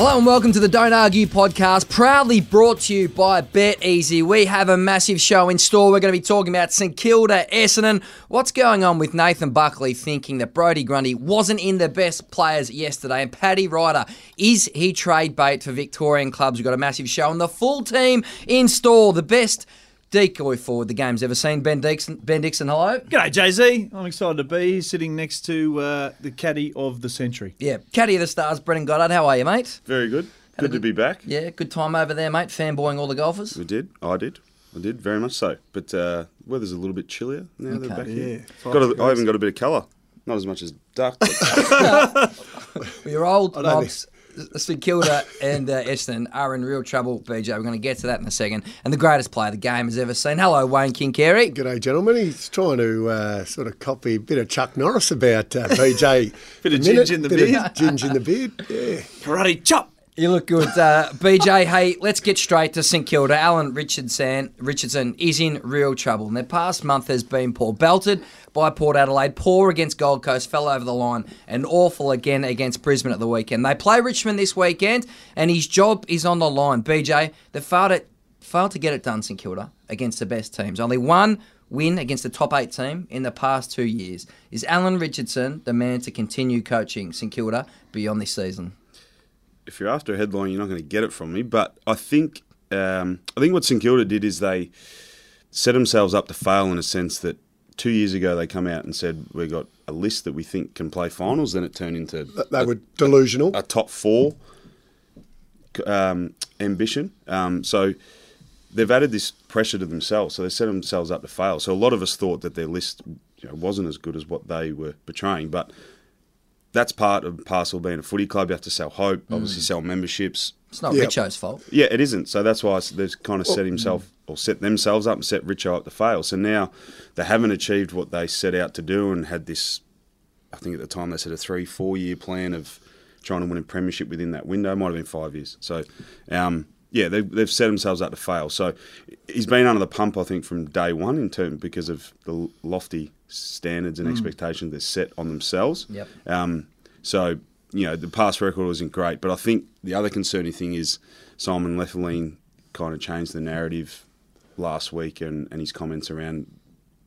Hello and welcome to the Don't Argue podcast, proudly brought to you by Bet Easy. We have a massive show in store. We're going to be talking about St Kilda, Essendon. What's going on with Nathan Buckley thinking that Brodie Grundy wasn't in the best players yesterday? And Paddy Ryder, is he trade bait for Victorian clubs? We've got a massive show and the full team in store. The best decoy forward the game's ever seen. Ben Dixon, Ben Dixon hello. G'day, Jay Z. I'm excited to be here, sitting next to uh, the caddy of the century. Yeah, caddy of the stars, Brendon Goddard. How are you, mate? Very good. Had a Good to be back. Yeah, good time over there, mate. Fanboying all the golfers. We did. I did. I did very much so. But uh, weather's a little bit chillier now. They're Okay. back here. Yeah. Got a, I even got a bit of colour. Not as much as duck. But Your old don't mobs, St Kilda and uh, Essendon are in real trouble, BJ. We're going to get to that in a second. And the greatest player the game has ever seen. Hello, Wayne Kincaid. G'day, gentlemen. He's trying to uh, sort of copy a bit of Chuck Norris about uh, BJ. Bit of A minute, ginge in the bit beard. Of ginge in the beard. Yeah. Karate chop. You look good, uh, BJ. Hey, let's get straight to St Kilda. Alan Richardson Richardson is in real trouble. And their past month has been poor. Belted by Port Adelaide, poor against Gold Coast, fell over the line, and awful again against Brisbane at the weekend. They play Richmond this weekend, and his job is on the line. BJ, they failed it, failed to get it done. St Kilda against the best teams. Only one win against the top eight team in the past two years. Is Alan Richardson the man to continue coaching St Kilda beyond this season? If you're after a headline, you're not going to get it from me. But I think um, I think what St Kilda did is they set themselves up to fail in a sense that two years ago they come out and said we've got a list that we think can play finals. Then it turned into They were delusional. a top four um, ambition. Um, so they've added this pressure to themselves. So they set themselves up to fail. So a lot of us thought that their list you know, wasn't as good as what they were portraying. But that's part of parcel being a footy club. You have to sell hope, obviously sell memberships. It's not Yeah. Richo's fault. Yeah, it isn't. So that's why they've kind of set himself or set themselves up and set Richo up to fail. So now they haven't achieved what they set out to do and had this. I think at the time they said a three, four year plan of trying to win a premiership within that window. Might have been five years. So, um, yeah, they, they've set themselves up to fail. So he's been under the pump, I think, from day one in term because of the lofty standards and expectations they've set on themselves. Yep. Um, so, you know, the past record wasn't great, but I think the other concerning thing is Simon Lethlean kind of changed the narrative last week and, and his comments around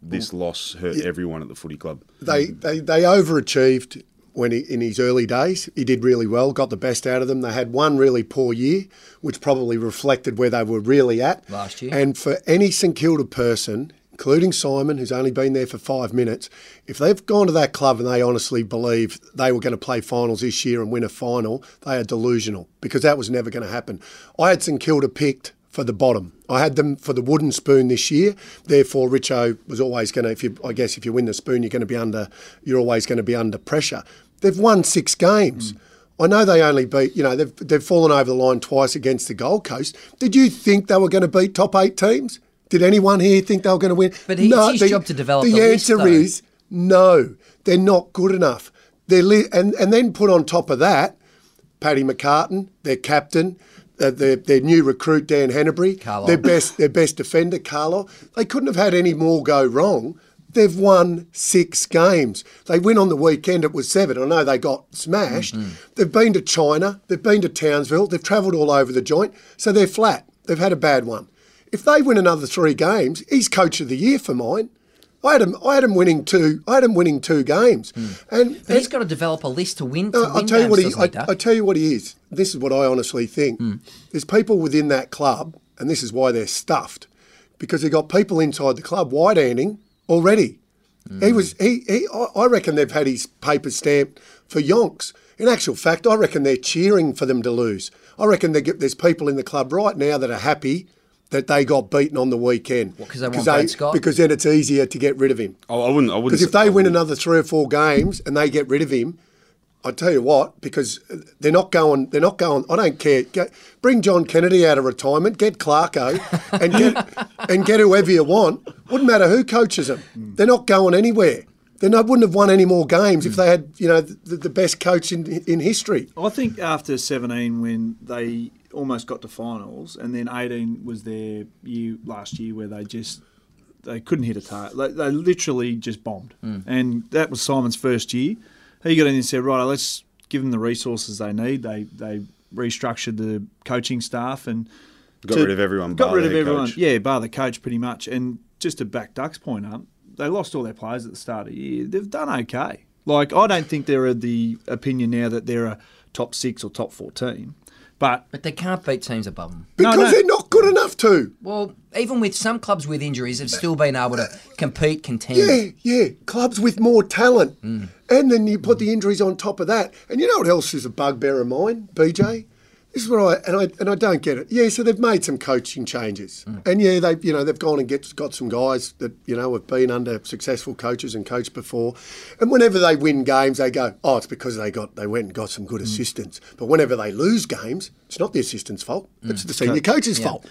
this loss hurt everyone at the footy club. They, they they overachieved when he, in his early days. He did really well, got the best out of them. They had one really poor year, which probably reflected where they were really at Last year. And for any St Kilda person, including Simon, who's only been there for five minutes, if they've gone to that club and they honestly believe they were going to play finals this year and win a final, they are delusional because that was never going to happen. I had St Kilda picked for the bottom. I had them for the wooden spoon this year. Therefore, Richo was always going to. If you, I guess, if you win the spoon, you're going to be under. You're always going to be under pressure. They've won six games. I know they only beat. You know, they've they've fallen over the line twice against the Gold Coast. Did you think they were going to beat top eight teams? Did anyone here think they were going to win? But it's his job to develop The the list, answer though. is no. They're not good enough. They're li- and and then put on top of that, Paddy McCartin, their captain, uh, their, their new recruit Dan Hannebery, Carlo. their best their best defender Carlo. They couldn't have had any more go wrong. They've won six games. They win on the weekend. It was seven. I know they got smashed. Mm-hmm. They've been to China. They've been to Townsville. They've travelled all over the joint. So they're flat. They've had a bad one. If they win another three games, he's coach of the year for mine. I had him. I had him winning two. I had him winning two games. And Hmm. But he's got to develop a list to win. To no, win I'll tell you games, what he. I, I tell you what he is. This is what I honestly think. There's people within that club, and this is why they're stuffed, because they got people inside the club wide handing already. He was. He. he I- I reckon they've had his paper stamped for yonks. In actual fact, I reckon they're cheering for them to lose. I reckon they get, there's people in the club right now that are happy that they got beaten on the weekend. What, 'cause they want Brad Scott? Because then it's easier to get rid of him. Oh, I wouldn't. I wouldn't. Because if they I win wouldn't- another three or four games and they get rid of him, I tell you what, because they're not going. They're not going. I don't care. Go, bring John Kennedy out of retirement. Get Clarko and get and get whoever you want. Wouldn't matter who coaches them. Hmm. They're not going anywhere. Then They wouldn't have won any more games if they had, you know, the, the best coach in in history. I think after 17, when they almost got to finals, and then 18 was their year last year where they just they couldn't hit a target. They, they literally just bombed, hmm. and that was Simon's first year. He got in and said, "Right, let's give them the resources they need." They they restructured the coaching staff and Got to- rid of everyone. Got bar rid of everyone. coach. Yeah, bar the coach pretty much. And just to back Duck's point up, they lost all their players at the start of the year. They've done okay. Like I don't think they're of the opinion now that they're a top six or top four team. But But they can't beat teams above them. Because no. they're not good enough to. Well, even with some clubs with injuries, have still been able to compete, contend. Yeah, yeah. Clubs with more talent. Mm. And then you put the injuries on top of that. And you know what else is a bugbear of mine, BJ? This is what I and I and I don't get it. Yeah, so they've made some coaching changes, Mm. and yeah, they you know they've gone and get got some guys that you know have been under successful coaches and coached before, and whenever they win games, they go, oh, it's because they got they went and got some good Mm. assistants. But whenever they lose games, it's not the assistant's fault; Mm. it's the senior coach's fault.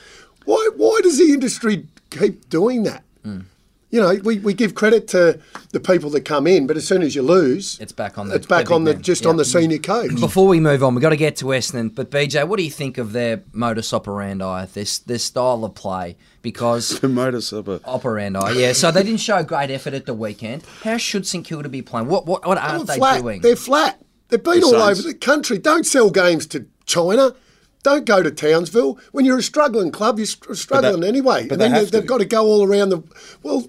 Why why does the industry keep doing that? Mm. You know, we, we give credit to the people that come in, but as soon as you lose, It's back on the- it's back the on the men. just Yeah. on the senior coach. Before we move on, we've got to get to Essendon. But BJ, what do you think of their modus operandi, this this style of play? Because The motor supper. operandi, yeah. So they didn't show great effort at the weekend. How should St Kilda be playing? What what, what aren't They're flat. doing? They're flat. They've been The all over the country. Don't sell games to China. Don't go to Townsville. When you're a struggling club, you're str- struggling they- anyway. but and they then have they- they've got to go all around the. Well,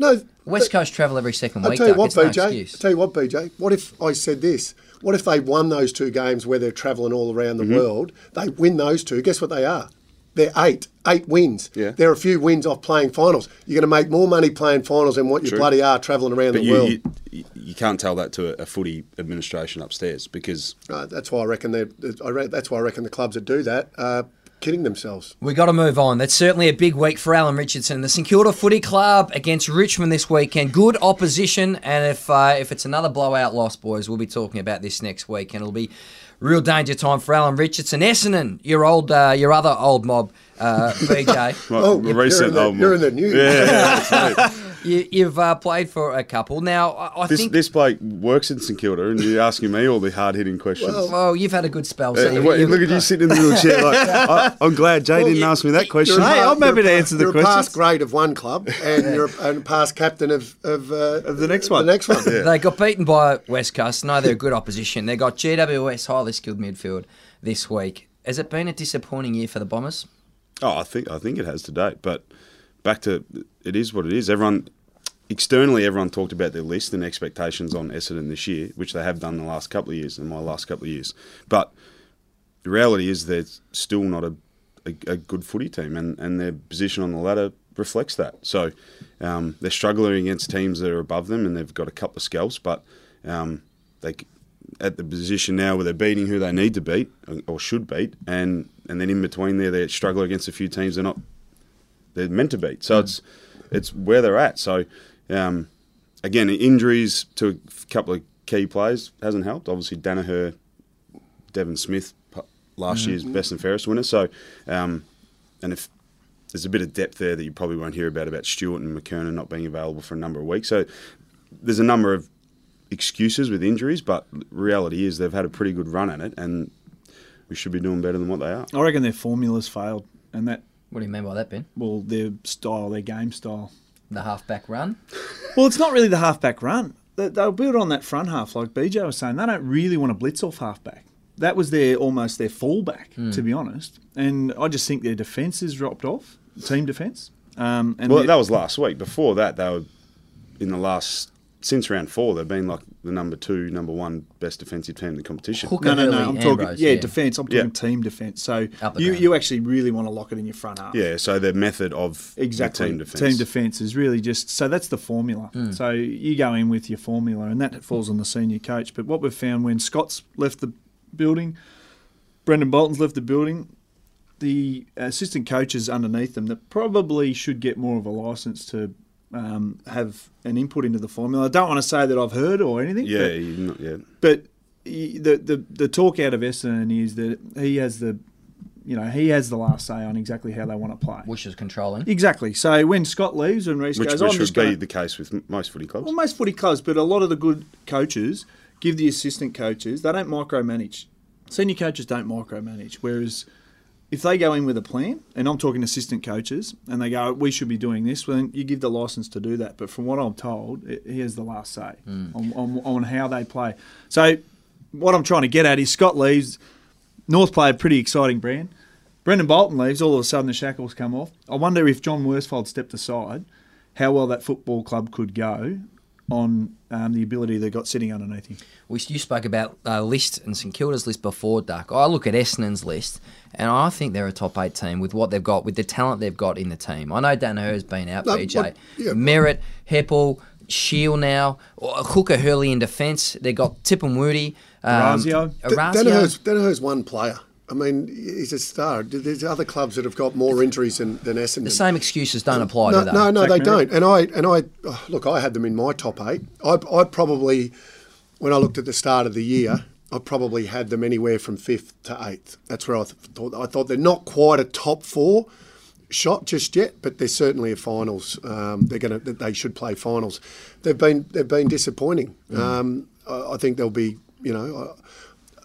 no. West Coast travel every 2nd week. I'll week. tell you Duck. what, It's no BJ. excuse. I'll tell you what, BJ. What if I said this? What if they won those two games where they're travelling all around Mm-hmm. the world? They win those two. Guess what they are? They're eight. Eight wins. Yeah. They're a few wins off playing finals. You're going to make more money playing finals than what you bloody are travelling around But the you, world. you, you- you can't tell that to a, a footy administration upstairs because Uh, that's why I reckon they. I re- that's why I reckon the clubs that do that are kidding themselves. We've got to move on. That's certainly a big week for Alan Richardson. The St Kilda Footy Club against Richmond this weekend. Good opposition, and if uh, if it's another blowout loss, boys, we'll be talking about this next week, and it'll be real danger time for Alan Richardson. Essendon, your old, uh, your other old mob, uh, BJ. well, Oh, you're recent in the- old you're in the news. Yeah, yeah, that's right. you, you've uh, played for a couple now. I, I This, think. this bloke works in St Kilda, and you're asking me all the hard hitting questions. well, you've had a good spell. So Uh, you- wait, you- look at you sitting in the little chair. Like, I, I'm glad Jay didn't you- ask me that question. Hey, I'm happy you're a to answer the you're a past grade of one club, and you're a, and past captain of of, uh, Of the next one. The next one. They got beaten by West Coast. No, they're a good opposition. They got GWS highly skilled midfield this week. Has it been a disappointing year for the Bombers? Oh, I think I think it has to date. But back to it is what it is. Everyone externally, everyone talked about their list and expectations on Essendon this year, which they have done the last couple of years and my last couple of years. But the reality is they're still not a, a, a good footy team, and, and their position on the ladder reflects that. So um, they're struggling against teams that are above them, and they've got a couple of scalps, but um, they at the position now where they're beating who they need to beat or should beat, and and then in between there they struggle against a few teams they're not they're meant to beat. So it's it's where they're at. So um, again, injuries to a couple of key players hasn't helped. Obviously, Daniher, Devin Smith, last year's best and fairest winner. So um, and if there's a bit of depth there that you probably won't hear about about Stewart and McKernan not being available for a number of weeks. So there's a number of excuses with injuries, but reality is they've had a pretty good run at it, and we should be doing better than what they are. I reckon their formulas failed, and that What do you mean by that, Ben? well, their style, their game style. The halfback run? Well, it's not really the halfback run. They- They'll build on that front half, like BJ was saying. They don't really want to blitz off halfback. That was their almost their fallback, to be honest. And I just think their defence has dropped off, team defence. Um, and Well, that was last week. Before that, they were in the last since round four. They've been like the number two, number one best defensive team in the competition. Hooker, no, no, no. Hurley, I'm talking Ambrose, yeah, defence. I'm talking Yeah. team defence. So you, ground. you actually really want to lock it in your front half. Yeah, so their method of the Exactly. team defence. Team defence is really just so that's the formula. So you go in with your formula, and that falls on the senior coach. But what we've found when Scott's left the building, Brendon Bolton's left the building, the assistant coaches underneath them that probably should get more of a license to um, have an input into the formula. I don't want to say that I've heard or anything. Yeah, but- not, yet. but he- the, the the talk out of Essendon is that he has the, you know, he has the last say on exactly how they want to play. Which is controlling. Exactly. So when Scott leaves and Reese Which, goes, which I'm just would be going the case with most footy clubs. well, most footy clubs, but a lot of the good coaches give the assistant coaches they don't micromanage. Senior coaches don't micromanage. Whereas if they go in with a plan, and I'm talking assistant coaches, and they go, we should be doing this, well, then you give the license to do that. But from what I'm told, it, he has the last say mm. on, on, on how they play. So what I'm trying to get at is Scott leaves. North play a pretty exciting brand. Brendon Bolton leaves, all of a sudden the shackles come off. I wonder if John Worsfold stepped aside, how well that football club could go on um, the ability they've got sitting underneath him. We, you spoke about uh, list and St Kilda's list before, Duck. I look at Essendon's list, and I think they're a top eight team with what they've got, with the talent they've got in the team. I know Daniher's been out, No, BJ. what- yeah. Merrett, Heppell, Shiel now, Hooker Hurley in defence. They've got Tip and Woody. Um, Orazio. Orazio. Daniher's, Daniher's one player. I mean, he's a star. There's other clubs that have got more injuries than, than Essendon. The same excuses don't apply, no, do they? no, no, they don't. And I and I oh, look, I had them in my top eight. I, I probably, when I looked at the start of the year, I probably had them anywhere from fifth to eighth. That's where I th- thought. I thought they're not quite a top four shot just yet, but they're certainly a finals. Um, they're going to. They should play finals. They've been they've been disappointing. Um, I, I think they'll be. You know. Uh,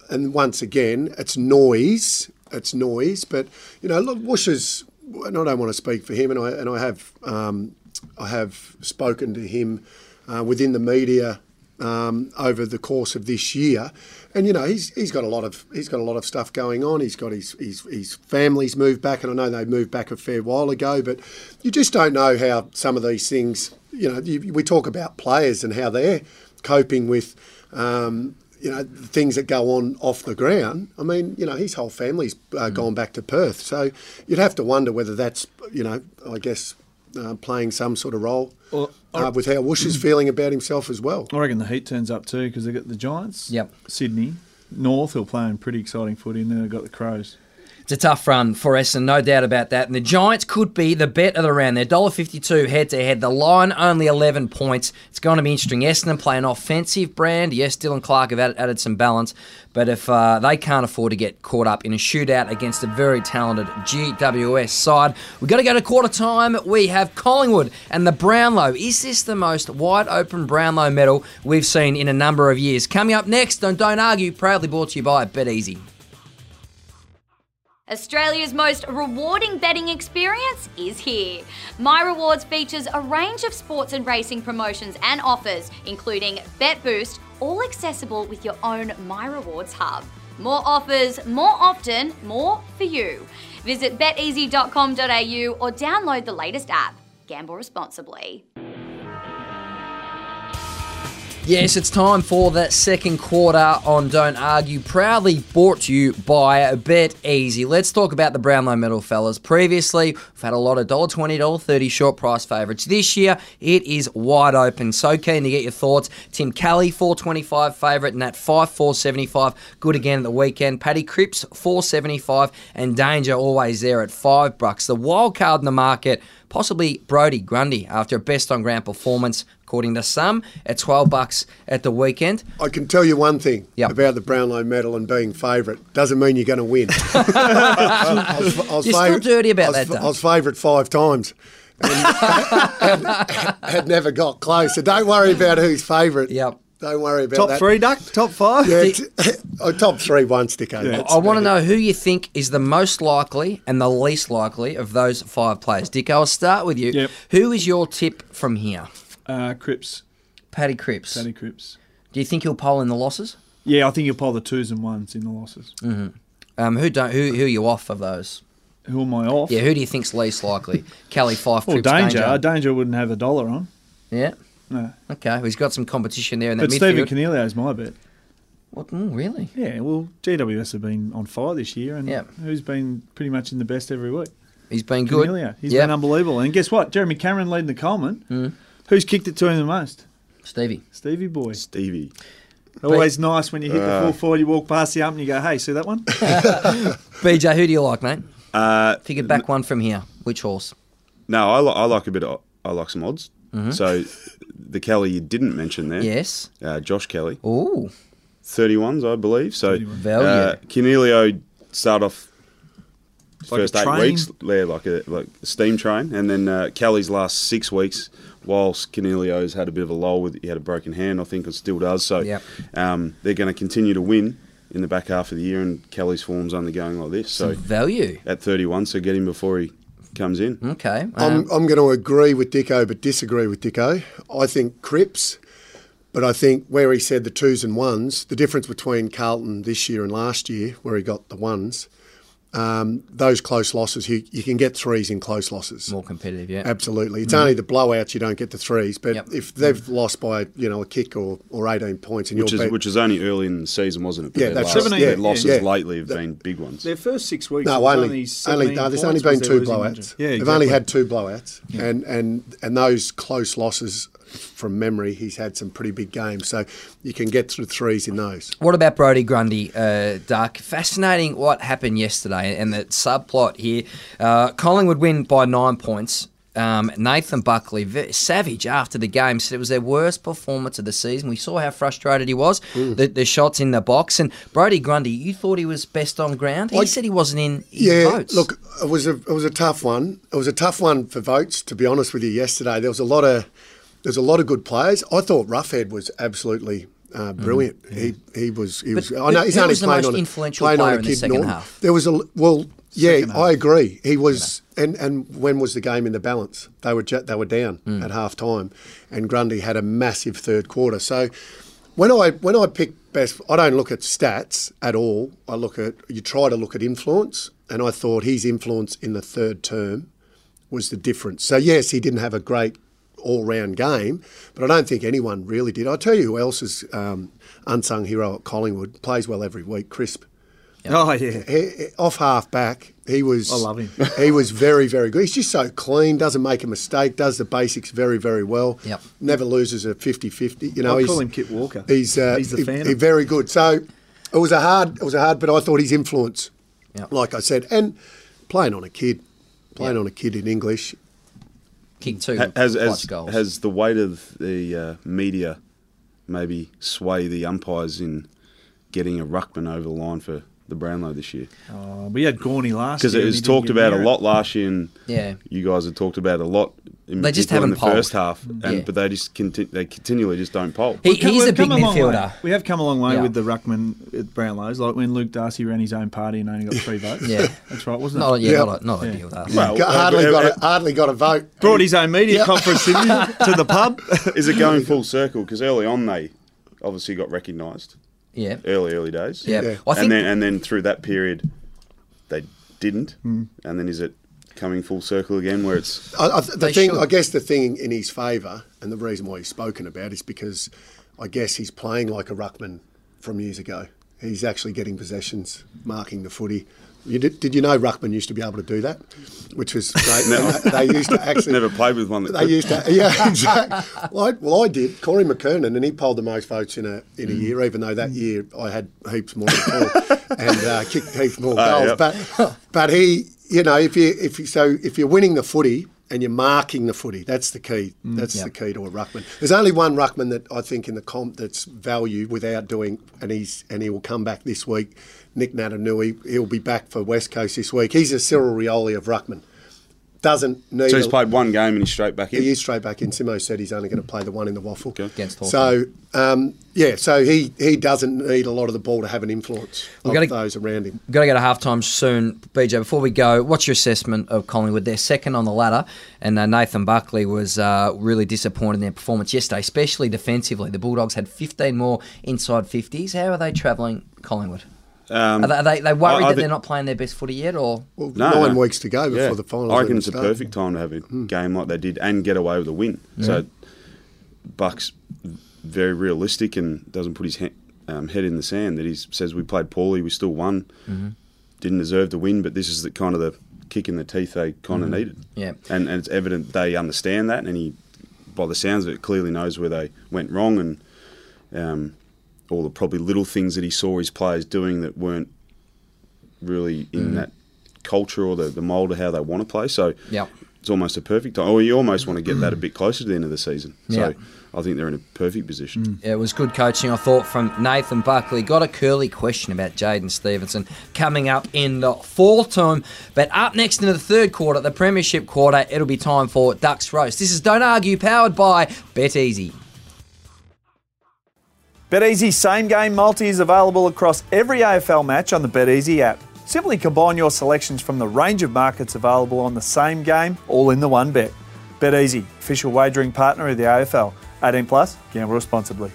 and once again, it's noise. It's noise. But you know, look, Woosh is. And I don't want to speak for him, and I and I have um, I have spoken to him uh, within the media um, over the course of this year, and you know he's he's got a lot of he's got a lot of stuff going on. He's got his his, his family's moved back, and I know they moved back a fair while ago, but you just don't know how some of these things. You know, you, we talk about players and how they're coping with. Um, you know, things that go on off the ground. I mean, you know, his whole family's uh, gone back to Perth. So you'd have to wonder whether that's, you know, I guess uh, playing some sort of role Well, uh, with how Woosh is feeling about himself as well. I reckon the heat turns up too because they got the Giants. Yep. Sydney, North who are playing pretty exciting footy, and then they've got the Crows. It's a tough run for Essendon, no doubt about that. And the Giants could be the bet of the round. They're $1.52 head to head. The line only 11 points. It's going to be interesting. Essendon play an offensive brand. Yes, Dylan Clarke have added, added some balance. But if uh, they can't afford to get caught up in a shootout against a very talented GWS side, we've got to go to quarter time. We have Collingwood and the Brownlow. Is this the most wide open Brownlow medal we've seen in a number of years? Coming up next on Don't Argue, proudly brought to you by Bet Easy. Australia's most rewarding betting experience is here. My Rewards features a range of sports and racing promotions and offers, including Bet Boost, all accessible with your own My Rewards hub. More offers, more often, more for you. Visit beteasy.com.au or download the latest app. Gamble responsibly. Yes, it's time for the second quarter on Don't Argue. Proudly brought to you by a Bet Easy. Let's talk about the Brownlow medal, fellas. Previously, we've had a lot of $1.20, $1.30 short price favourites. This year, it is wide open. So keen to get your thoughts. Tim Kelly, 425 favourite, and that 5 475. Good again at the weekend. Paddy Cripps, 475, and Danger always there at 5 bucks. The wild card in the market, possibly Brodie Grundy after a best on ground performance according to some, at 12 bucks at the weekend. I can tell you one thing Yep. about the Brownlow medal and being favourite. Doesn't mean you're going to win. I was, I was You're still dirty about I was, that. I was favourite five times. And had, had never got close. So don't worry about who's favourite. Yep. Don't worry about that. Top that. three, Duck. Top five. Yeah, t- oh, top three, one sticko. That's I want to know who you think is the most likely and the least likely of those five players. Dick, I'll start with you. Yep. Who is your tip from here? Uh, Cripps. Paddy Cripps. Paddy Cripps. Do you think he'll poll in the losses? Yeah, I think you'll pull the twos and ones in the losses. Um, who don't? Who, who are you off of those? Who am I off? Yeah, who do you think's least likely? Kelly Fife, Well, Cripps, danger. Danger. danger. wouldn't have a dollar on. Yeah. No. Okay. Well, he's got some competition there in that But Stephen midfield. Coniglio's my bet. What? mm, really? Yeah, well, GWS have been on fire this year, and Yeah. who's been pretty much in the best every week? He's been good. Coniglio. He's Yep. been unbelievable. And guess what? Jeremy Cameron leading the Coleman. Who's kicked it to him the most? Stevie. Stevie Boy. Stevie. Always nice when you hit the full forward, you walk past the ump and you go, hey, see that one? BJ, who do you like, mate? Uh, If you could back one from here, which horse? no, I, li- I like a bit of, I like some odds. So the Kelly you didn't mention there, Yes. uh, Josh Kelly, Ooh. 31s, I believe. So Value. uh, Coniglio start off Like first eight weeks, yeah, like a like a steam train, and then uh, Kelly's last six weeks, whilst Coniglio's had a bit of a lull with he had a broken hand, I think, and still does. So Yep. um, they're going to continue to win in the back half of the year, and Kelly's form's only going like this. So Value. at 31, so get him before he comes in. Okay. I'm, Um, I'm going to agree with Dicko, but disagree with Dicko. I think Cripps, But I think where he said the twos and ones, the difference between Carlton this year and last year, where he got the ones, um, those close losses, you, you can get threes in close losses. More competitive, yeah. Absolutely. It's only the blowouts you don't get the threes. But Yep. if they've lost by, you know, a kick or, or 18 points and which you're is beat- which is only early in the season, wasn't it? But Yeah, their that's last- 17, yeah, losses yeah. lately have been big ones. Their first six weeks. No, only, only, only no, there's only been two blowouts. margin. Yeah, They've only had two blowouts, and and and those close losses from memory, he's had some pretty big games. So you can get through threes in those. What about Brodie Grundy, uh, Duck? Fascinating what happened yesterday and the subplot here. Uh, Collingwood win by nine points. Um, Nathan Buckley, savage after the game, said it was their worst performance of the season. We saw how frustrated he was. The, the shots in the box. And Brody Grundy, you thought he was best on ground. He I- said he wasn't in his Yeah, votes. look, it was a it was a tough one. It was a tough one for votes. To be honest with you, yesterday there was a lot of there's a lot of good players. I thought Roughhead was absolutely. Uh, brilliant. He he was he was. But I know he's only was the playing most on influential playing on player a in the second half? There was a well, yeah, half. I agree. He was, and and when was the game in the balance? They were they were down Hmm. at half time, and Grundy had a massive third quarter. So when I when I pick best, I don't look at stats at all. I look at you try to look at influence, and I thought his influence in the third term was the difference. So yes, he didn't have a great all-round game, but I don't think anyone really did. I'll tell you who else is um, unsung hero at Collingwood. Plays well every week. Crisp Oh yeah. he, he- off half back, he was. I love him. he was very, very good. He's just so clean, doesn't make a mistake, does the basics very, very well. Yep. Never loses a 50-50. You know, I he's, call him Kit Walker. He's uh, He's the he- Phantom. he very good. So it was a hard, it was a hard, but I thought his influence, Yep. like I said, and playing on a kid, playing on a kid in English. Kick two Ha- has clutch has, goals. has the weight of the uh, media maybe sway the umpires in getting a ruckman over the line for the Brownlow this year? Oh, we had Gorney last year. Because it was talked about a lot last year, and Yeah. you guys have talked about a lot. In They just particular in haven't the first polled. half, and Yeah. but they just conti- they continually just don't poll. He- come- he's a we've big come midfielder. We have come a long way Yeah. with the ruckman at Brownlows, like when Luke Darcy ran his own party and only got three votes. Yeah. that's right, wasn't Not, it? yeah, Yeah. not, a, not ideal. That. Well, Got- uh, hardly, uh, got uh, a, hardly got a vote. Brought his own media conference to the pub. Is it going full circle? Because early on they obviously got recognised. Yeah. Early, early days. Yeah. Yeah. I think and then and then through that period, they didn't. Hmm. And then is it coming full circle again, where it's I, I, the They thing, should. I guess, the thing in his favour, and the reason why he's spoken about is because I guess he's playing like a ruckman from years ago. He's actually getting possessions, marking the footy. You did, did you know ruckman used to be able to do that, which was great. No. They, they used to actually never played with one that They could. used to, yeah, exactly. Well, I, well, I did. Corey McKernan, and he polled the most votes in a in a Mm. year, even though that year I had heaps more and uh, kicked heaps more Oh, goals. yep. But but he, you know, if you if you, so if you're winning the footy and you're marking the footy, that's the key. Mm. That's Yep. the key to a ruckman. There's only one ruckman that I think in the comp that's value without doing, and he's and he will come back this week. Nic Naitanui, he'll be back for West Coast this week. He's a Cyril Rioli of ruckman. Doesn't need. So he's a- played one game and he's straight back in. he is straight back in. Simo said he's only going to play the one in the WAFL. Okay. Against So, um, yeah, so he, he doesn't need a lot of the ball to have an influence We've of gotta- those around him. We've got to go to halftime soon, BJ. Before we go, what's your assessment of Collingwood? They're second on the ladder, and uh, Nathan Buckley was uh, really disappointed in their performance yesterday, especially defensively. The Bulldogs had 15 more inside 50s. How are they travelling, Collingwood? Um, Are they, are they, they worried I- I that they're not playing their best footy yet, or Well, No, nine no. weeks to go before yeah. the finals. I reckon even it's a perfect time to have a Hmm. game like they did and get away with a win. So Buck's very realistic and doesn't put his he- um, head in the sand. That he says we played poorly, we still won, Mm-hmm. didn't deserve to win, but this is the kind of the kick in the teeth they kind of needed. Yeah. and, and it's evident they understand that, and he, by the sounds of it, clearly knows where they went wrong and um, all the probably little things that he saw his players doing that weren't really in Mm-hmm. that culture or the, the mould of how they want to play. So Yep. it's almost a perfect time. Or you almost want to get that a bit closer to the end of the season. So I think they're in a perfect position. Yeah, it was good coaching, I thought, from Nathan Buckley. Got a curly question about Jaidyn Stephenson coming up in the fourth term. But up next in the third quarter, the Premiership quarter, it'll be time for Ducks Roast. This is Don't Argue, powered by Bet Easy. BetEasy same game multi is available across every AFL match on the BetEasy app. Simply combine your selections from the range of markets available on the same game, all in the one bet. BetEasy, official wagering partner of the AFL. 18 plus, gamble responsibly.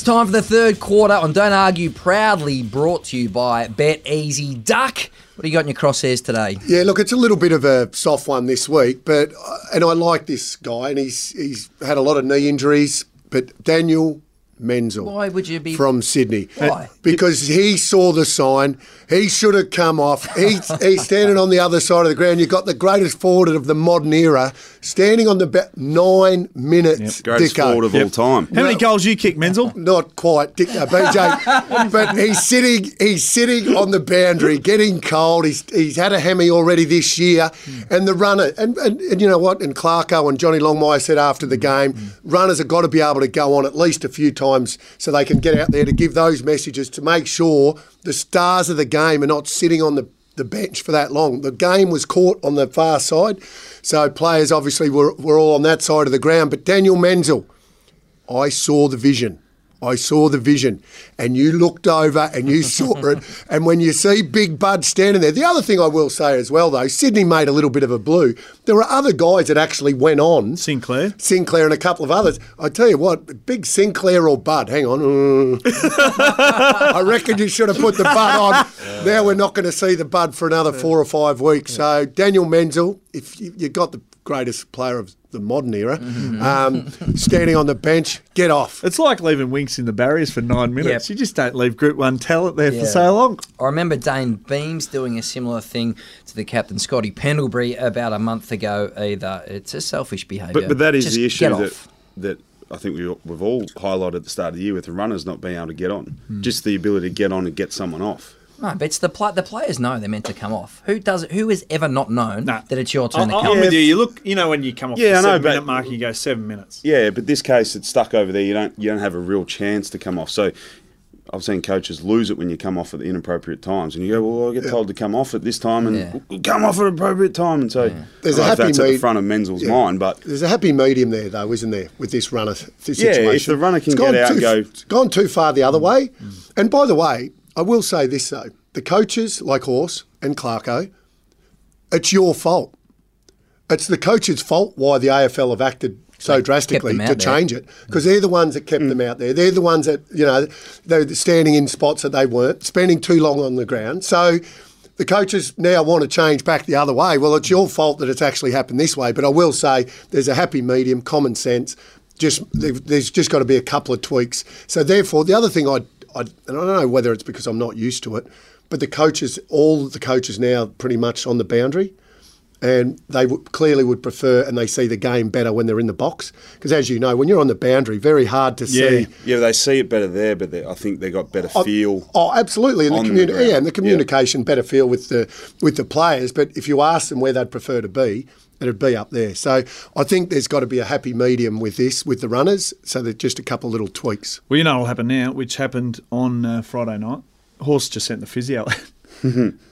It's time for the third quarter on Don't Argue, proudly brought to you by Bet Easy Duck. What do you got in your crosshairs today? Yeah, look, it's a little bit of a soft one this week, but uh, and I like this guy, and he's he's had a lot of knee injuries. But Daniel Menzel, Why would you be- from Sydney? Why? Because he saw the sign. He should have come off. He, he's standing on the other side of the ground. You've got the greatest forward of the modern era standing on the ba- nine minutes. Greatest Dicko. forward of all time. How many goals you kick, Menzel? Not quite, Dick, uh, BJ, but he's sitting. He's sitting on the boundary, getting cold. He's he's had a hemi already this year, and the runner and, and, and you know what? And Clarko and Johnny Longmire said after the game, runners have got to be able to go on at least a few times so they can get out there to give those messages to make sure the stars of the game are not sitting on the the bench for that long. The game was caught on the far side, so players obviously were, were all on that side of the ground. But Daniel Menzel, I saw the vision. I saw the vision, and you looked over and you saw it. And when you see Big Bud standing there, the other thing I will say as well, though, Sydney made a little bit of a blue. There were other guys that actually went on. Sinclair. Sinclair and a couple of others. I tell you what, big Sinclair or Bud. Hang on. I reckon you should have put the Bud on. Now we're not going to see the Bud for another four or five weeks. So Daniel Menzel, if you, you got the greatest player of the modern era, um, standing on the bench, get off. It's like leaving Winx in the barriers for nine minutes. Yep. You just don't leave Group 1 talent there Yeah. for so long. I remember Dayne Beams doing a similar thing to the captain Scotty Pendlebury about a month ago. Either it's a selfish behaviour. But, but that is Just the issue that, that I think we, we've all highlighted at the start of the year with the runners not being able to get on. Just the ability to get on and get someone off. No, but it's the pla the players know they're meant to come off. Who does it? Who has ever not known Nah. that it's your turn I- to I'm come with off? you. You look, you know, when you come off Yeah, the I know, seven but- minute mark, you go seven minutes. Yeah, but this case it's stuck over there. You don't you don't have a real chance to come off. So I've seen coaches lose it when you come off at the inappropriate times, and you go, "Well, I get told to come off at this time, and Yeah. "Well, come off at an appropriate time." And so There's I don't a know if happy that's at the med- front of Menzel's Yeah. mind, but There's a happy medium there, though, isn't there, with this runner th- Yeah, situation? if the runner can It's get gone out and go- It's gone too far the other mm. way. Mm. And by the way, I will say this, though. The coaches, like Horse and Clarko, it's your fault. It's the coaches' fault why the AFL have acted so drastically to there. change it because they're the ones that kept them mm. out there. They're the ones that you know they're standing in spots that they weren't, spending too long on the ground. So the coaches now want to change back the other way. Well, it's your fault that it's actually happened this way. But I will say there's a happy medium, common sense. Just there's just got to be a couple of tweaks. So therefore, the other thing I I and I don't know whether it's because I'm not used to it, but the coaches, all the coaches now, pretty much on the boundary and they would, clearly would prefer and they see the game better when they're in the box because as you know when you're on the boundary very hard to see yeah, they see it better there. But I think they got better feel. Oh, absolutely, and the, the communi- ground. yeah, and the Yeah. communication better feel with the with the players. But if you ask them where they'd prefer to be, it'd be up there. So I think there's got to be a happy medium with this with the runners. So that just a couple of little tweaks. Well, you know what'll happen now, which happened on uh, Friday night. Horse just sent the physio.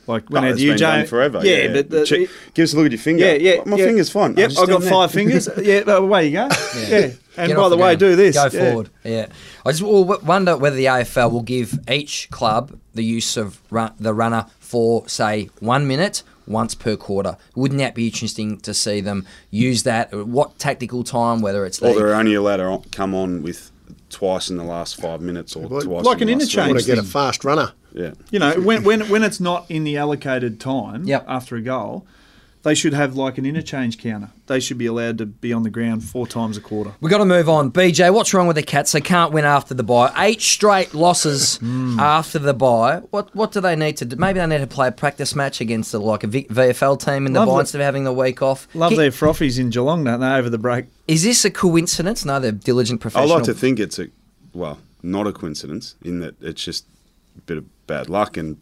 like when Oh, had you, been done forever. Yeah, but the, Check- give us a look at your finger. yeah, yeah, my yeah. finger's fine. Yep, I've got five fingers. yeah, well, away you go. Yeah, and Get by off the way, do this. Go Yeah. forward. Yeah. I just w- w- wonder whether the AFL will give each club the use of run- the runner for, say, one minute once per quarter. Wouldn't that be interesting to see them use that? What tactical time, whether it's Or the, they're only allowed to come on with twice in the last five minutes, or Like- twice like in an interchange. Want to get a fast runner? Yeah. You know, when, when when it's not in the allocated time Yep. after a goal, they should have like an interchange counter. They should be allowed to be on the ground four times a quarter. We've got to move on. BJ, what's wrong with the Cats? They can't win after the bye. Eight straight losses Hmm. after the bye. What what do they need to do? Maybe they need to play a practice match against a, like a V- VFL team in the Love bye instead of having the week off. Love Ki- their frothies in Geelong, don't they, over the break? Is this a coincidence? No, they're diligent professionals. I like to think it's a well, not a coincidence in that it's just a bit of bad luck and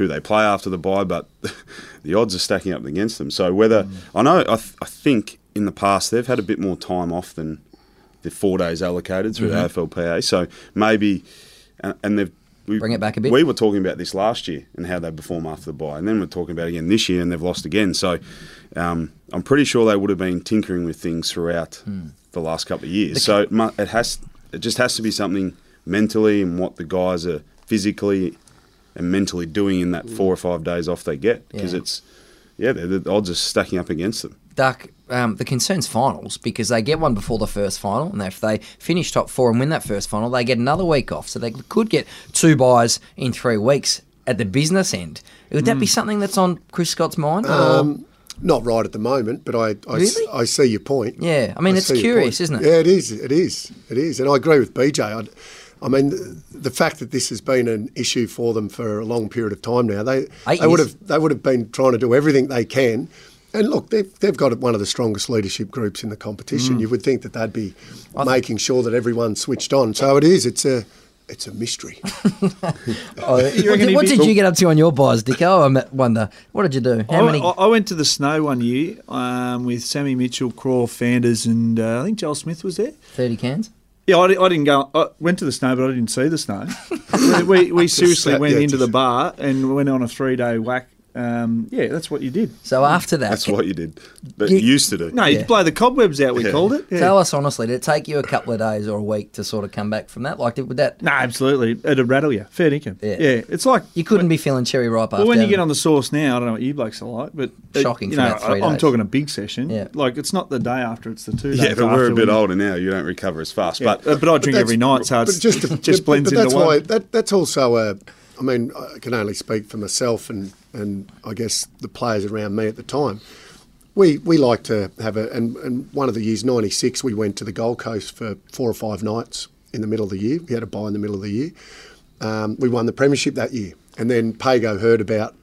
who they play after the bye, but the odds are stacking up against them. So whether I know, I, th- I think in the past they've had a bit more time off than the four days allocated through the AFLPA. So maybe, and, and they've we, Bring it back a bit. We were talking about this last year and how they perform after the bye, and then we're talking about again this year, and they've lost again. So um, I'm pretty sure they would have been tinkering with things throughout Hmm. the last couple of years. so it, mu- it has, it just has to be something mentally and what the guys are physically and mentally doing in that four or five days off they get because Yeah. it's yeah, the, the odds are stacking up against them. Duck, um, the concern's finals because they get one before the first final, and if they finish top four and win that first final, they get another week off. So they could get two buys in three weeks at the business end. Would that be something that's on Chris Scott's mind? Um, not right at the moment, but I I, s- Really? I see your point. Yeah, I mean, it's curious, isn't it? Yeah, it is. It is. It is. And I agree with BJ. I, I mean, the, the fact that this has been an issue for them for a long period of time now, they Eight they would years. have they would have been trying to do everything they can. And look, they've, they've got one of the strongest leadership groups in the competition. Mm. You would think that they'd be making sure that everyone's switched on. So it is. It's a it's a mystery. what did, what did you get up to on your buys, Dicko? I wonder. What did you do? How I, many? I, I went to the snow one year um, with Sammy Mitchell, Craw, Fanders, and uh, I think Joel Smith was there. 30 cans? Yeah, I, I didn't go. I went to the snow, but I didn't see the snow. we, we, we seriously went yeah, into the bar and went on a three day whack. Um, yeah, that's what you did. So after that, That's what you did. But You- you used to do. No, you Yeah. blow the cobwebs out. We Yeah. called it. Yeah. tell us honestly, did it take you a couple of days or a week to sort of come back from that? Like, did, would that No, absolutely. It'd rattle you. Fair dinkum. Yeah. Yeah. It's like you couldn't be feeling cherry ripe after? Well, when you get on the sauce now, I don't know what you blokes are like, but it- Shocking You know, three I- I'm days. talking a big session. Yeah. like it's not the day after; it's the two days. Yeah, but we're a bit when- older now. You don't recover as fast. Yeah, But but, but I drink that's- every night, so it's but just just, just blends but into that's one. why that, that's also a. I mean, I can only speak for myself and and I guess the players around me at the time. We we like to have a and, and one of the years '96 we went to the Gold Coast for four or five nights in the middle of the year. We had a buy in the middle of the year. Um, we won the premiership that year, and then Pago heard about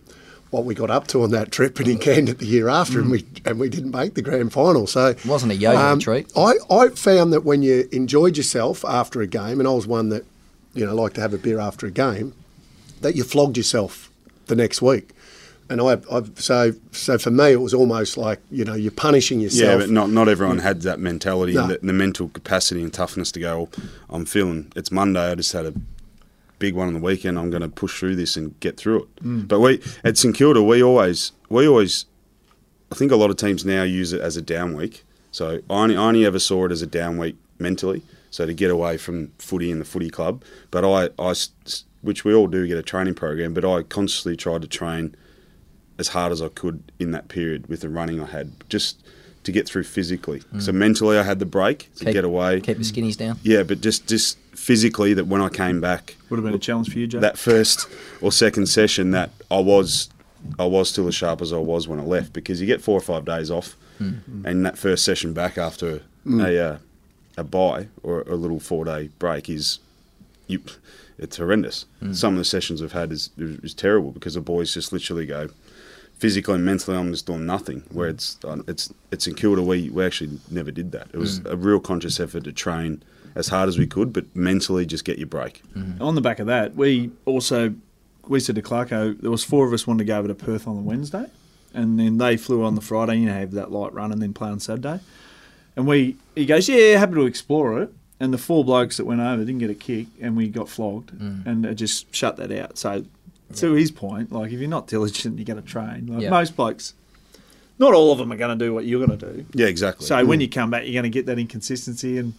what we got up to on that trip, and he canned it the year after, and we and we didn't make the grand final. So It wasn't a yoga um, retreat. I, I found that when you enjoyed yourself after a game, and I was one that, you know, like to have a beer after a game, that you flogged yourself the next week. And I, I so so for me, it was almost like you know you're punishing yourself. yeah, but not not everyone had that mentality, No. and the, the mental capacity and toughness to go. "Well, I'm feeling it's Monday. I just had a big one on the weekend. I'm going to push through this and get through it. Mm. But we at St Kilda, we always we always, I think a lot of teams now use it as a down week. So I only, I only ever saw it as a down week mentally. So to get away from footy and the footy club, but I, I which we all do get a training program, but I constantly tried to train as hard as I could in that period with the running I had, just to get through physically. Mm. So mentally, I had the break to Keep- get away. Keep the skinnies down. Yeah, but just just physically, that when I came back, Would have been a challenge for you, Joe. that first or second session, that I was I was still as sharp as I was when I left because you get four or five days off, hmm. mm. and that first session back after hmm. a uh, a bye or a little four day break is you. It's horrendous. Hmm. Some of the sessions we've had is, is terrible because the boys just literally go physically and mentally. I'm just doing nothing. Where it's uh, it's it's in Kilda. We we actually never did that. It was mm. a real conscious effort to train as hard as we could, but mentally just get your break. Mm-hmm. On the back of that, we also we said to Clarko there was four of us wanted to go over to Perth on the Wednesday, and then they flew on the Friday. You know, have that light run and then play on Saturday. And we he goes, yeah, happy to explore it. And the four blokes that went over didn't get a kick, and we got flogged, mm. and it just shut that out. So, to his point, like if you're not diligent, you're going to train. Like Yeah. most blokes, not all of them are going to do what you're going to do. Yeah, exactly. So when mm. you come back, you're going to get that inconsistency, and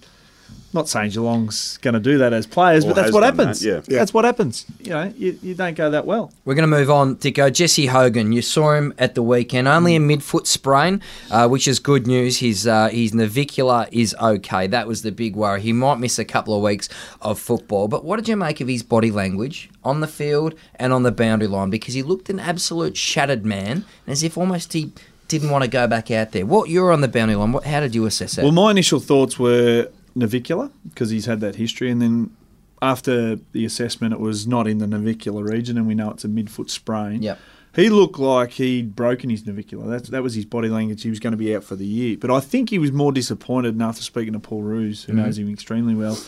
not saying Geelong's going to do that as players, Or but that's what done that, happens. yeah. Yeah. That's what happens. You know, you, you don't go that well. We're going to move on, Dicko. Jesse Hogan, you saw him at the weekend. Only a midfoot sprain, uh, which is good news. His uh, his navicular is okay. That was the big worry. He might miss a couple of weeks of football. But what did you make of his body language on the field and on the boundary line? Because he looked an absolute shattered man, as if almost he didn't want to go back out there. What you're on the boundary line? What, how did you assess that? Well, my initial thoughts were navicular because he's had that history, and then after the assessment, it was not in the navicular region, and we know it's a midfoot sprain. Yep. He looked like he'd broken his navicular. That's, that was his body language. He was going to be out for the year. But I think he was more disappointed, and after speaking to Paul Roos, who mm-hmm. knows him extremely well,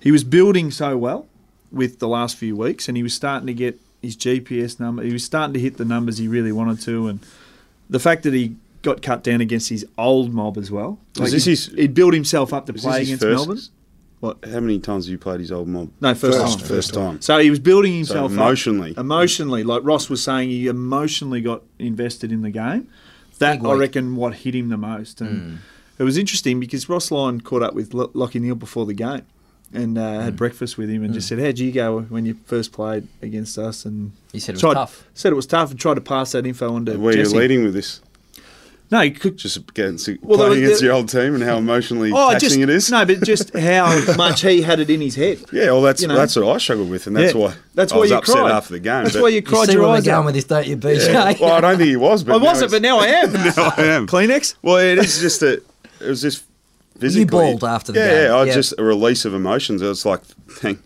he was building so well with the last few weeks, and he was starting to get his GPS number. He was starting to hit the numbers he really wanted to, and the fact that he got cut down against his old mob as well. Was this he'd, his- he'd built himself up to play his against first- Melbourne. What? How many times have you played his old mob? No, first, First, time. First time. So he was building himself up- emotionally. emotionally, like Ross was saying, he emotionally got invested in the game. That Big I week. reckon what hit him the most, and mm. it was interesting because Ross Lyon caught up with Lo- Lachie Neale before the game, and uh, had mm. breakfast with him, and just mm. said, "How'd you go when you first played against us?" And He said it was tried- tough. Said it was tough, and tried to pass that info on to Where Jesse. you're leading with this? No, you could Just against Well, playing the- against the- your old team and how emotionally Oh, taxing just it is. no, but just how much he had it in his head. Yeah, well, that's You know? that's what I struggled with, and that's Yeah. why That's I why was you upset cried. after the game. That's why you You cried see your where we're eyes going out. with this, don't you, BJ? Yeah. well, I don't think he was, but I wasn't, but now I am. now I am. Kleenex. Well, it is just that it was just physically. bawled after the yeah, game. Yeah, I Yeah. just a release of emotions. It was like, thank,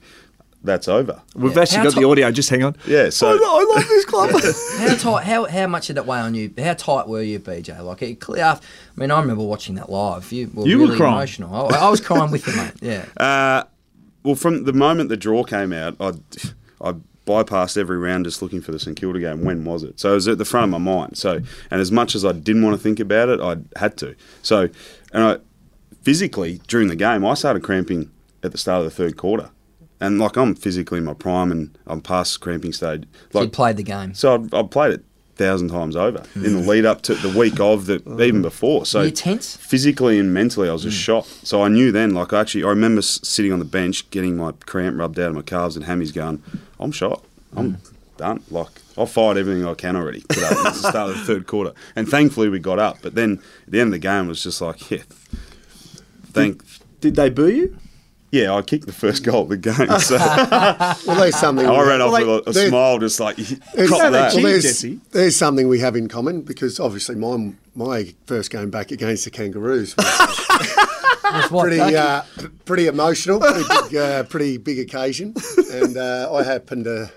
that's over. We've Yeah. actually How got the audio. Just hang on. Yeah, so I, I love this club. How tight? How how much did it weigh on you? How tight were you, BJ? Like it clear. I mean, I remember watching that live. You were You were crying. emotional. I, I was crying with you, mate. Yeah. Uh, well, from the moment the draw came out, I I bypassed every round just looking for the St Kilda game. When was it? So it was at the front of my mind. So, and as much as I didn't want to think about it, I had to. So, and I physically during the game, I started cramping at the start of the third quarter, and like I'm physically in my prime and I'm past cramping stage. So you Like played the game. so, I've, I've played it thousand times over hmm. in the lead up to the week of the oh. even before. So Were you tense? physically and mentally, I was just hmm. shot. So I knew then, like, I actually, I remember sitting on the bench, getting my cramp rubbed out of my calves and hammies going, I'm shot. I'm hmm. done. Like, I've fired everything I can already today. It's the start of the third quarter. And thankfully, we got up. But then at the end of the game, was just like, yeah, thank. Did they boo you? Yeah, I kicked the first goal of the game. So Well, there's something. I ran off Well, with a, a smile, just like, There's, cop they that. cheat. there's, Jesse. there's something we have in common because obviously my my first game back against the Kangaroos was Was what, pretty uh, pretty emotional, pretty big, uh, pretty big occasion, and uh, I happened to.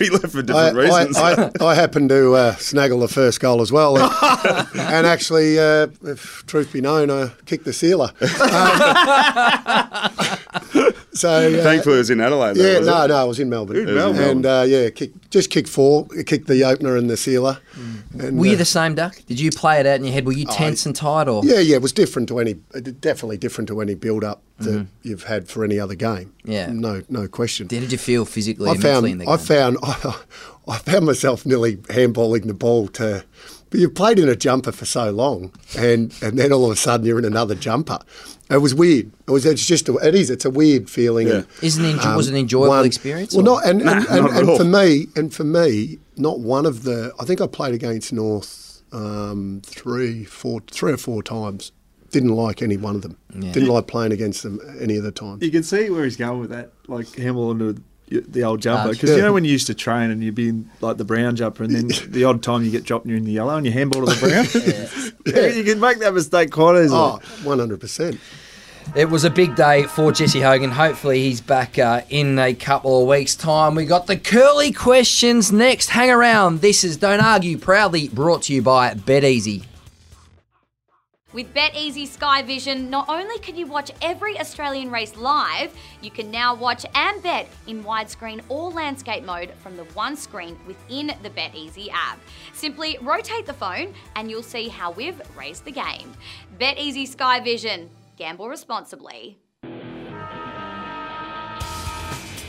We left for I, different reasons. I, I, I happened to uh, snaggle the first goal as well, and, and actually, uh, if truth be known, I kicked the sealer. Um, so uh, Thankfully, it was in Adelaide. Though, yeah, was no, it? no, I was in Melbourne, in Melbourne. and uh, yeah, kick, just kicked four, kicked the opener and the sealer. And, Were you uh, the same, Duck? Did you play it out in your head? Were you tense and tight, or yeah, yeah, it was different to any, uh, definitely different to any build-up that you've had for any other game. Yeah. no, no question. How did you feel physically I and mentally in found the game? I found I found myself nearly handballing the ball to. But you've played in a jumper for so long, and and then all of a sudden you're in another jumper. It was weird. It was. It's just. A, it is. It's a weird feeling. Yeah. and, Isn't it enjo- was it an enjoyable one- experience, Well, or- not and and, Nah, and, not at and all. for me and for me, not one of the. I think I played against North um, three, four, three or four times. Didn't like any one of them. Didn't like playing against them any of the times. You can see where he's going with that, like handball into the old jumper. Arch. Because Yeah. you know when you used to train and you'd be in like the brown jumper, and then the odd time you get dropped and you're in the yellow and you handball to the brown. you can make that mistake quite easily. Oh, 100%. It was a big day for Jesse Hogan. Hopefully, he's back uh, in a couple of weeks' time. We got the curly questions next. Hang around. This is Don't Argue, proudly brought to you by BetEasy. With BetEasy Sky Vision, not only can you watch every Australian race live, you can now watch and bet in widescreen or landscape mode from the one screen within the BetEasy app. Simply rotate the phone and you'll see how we've raised the game. BetEasy Sky Vision. Gamble responsibly.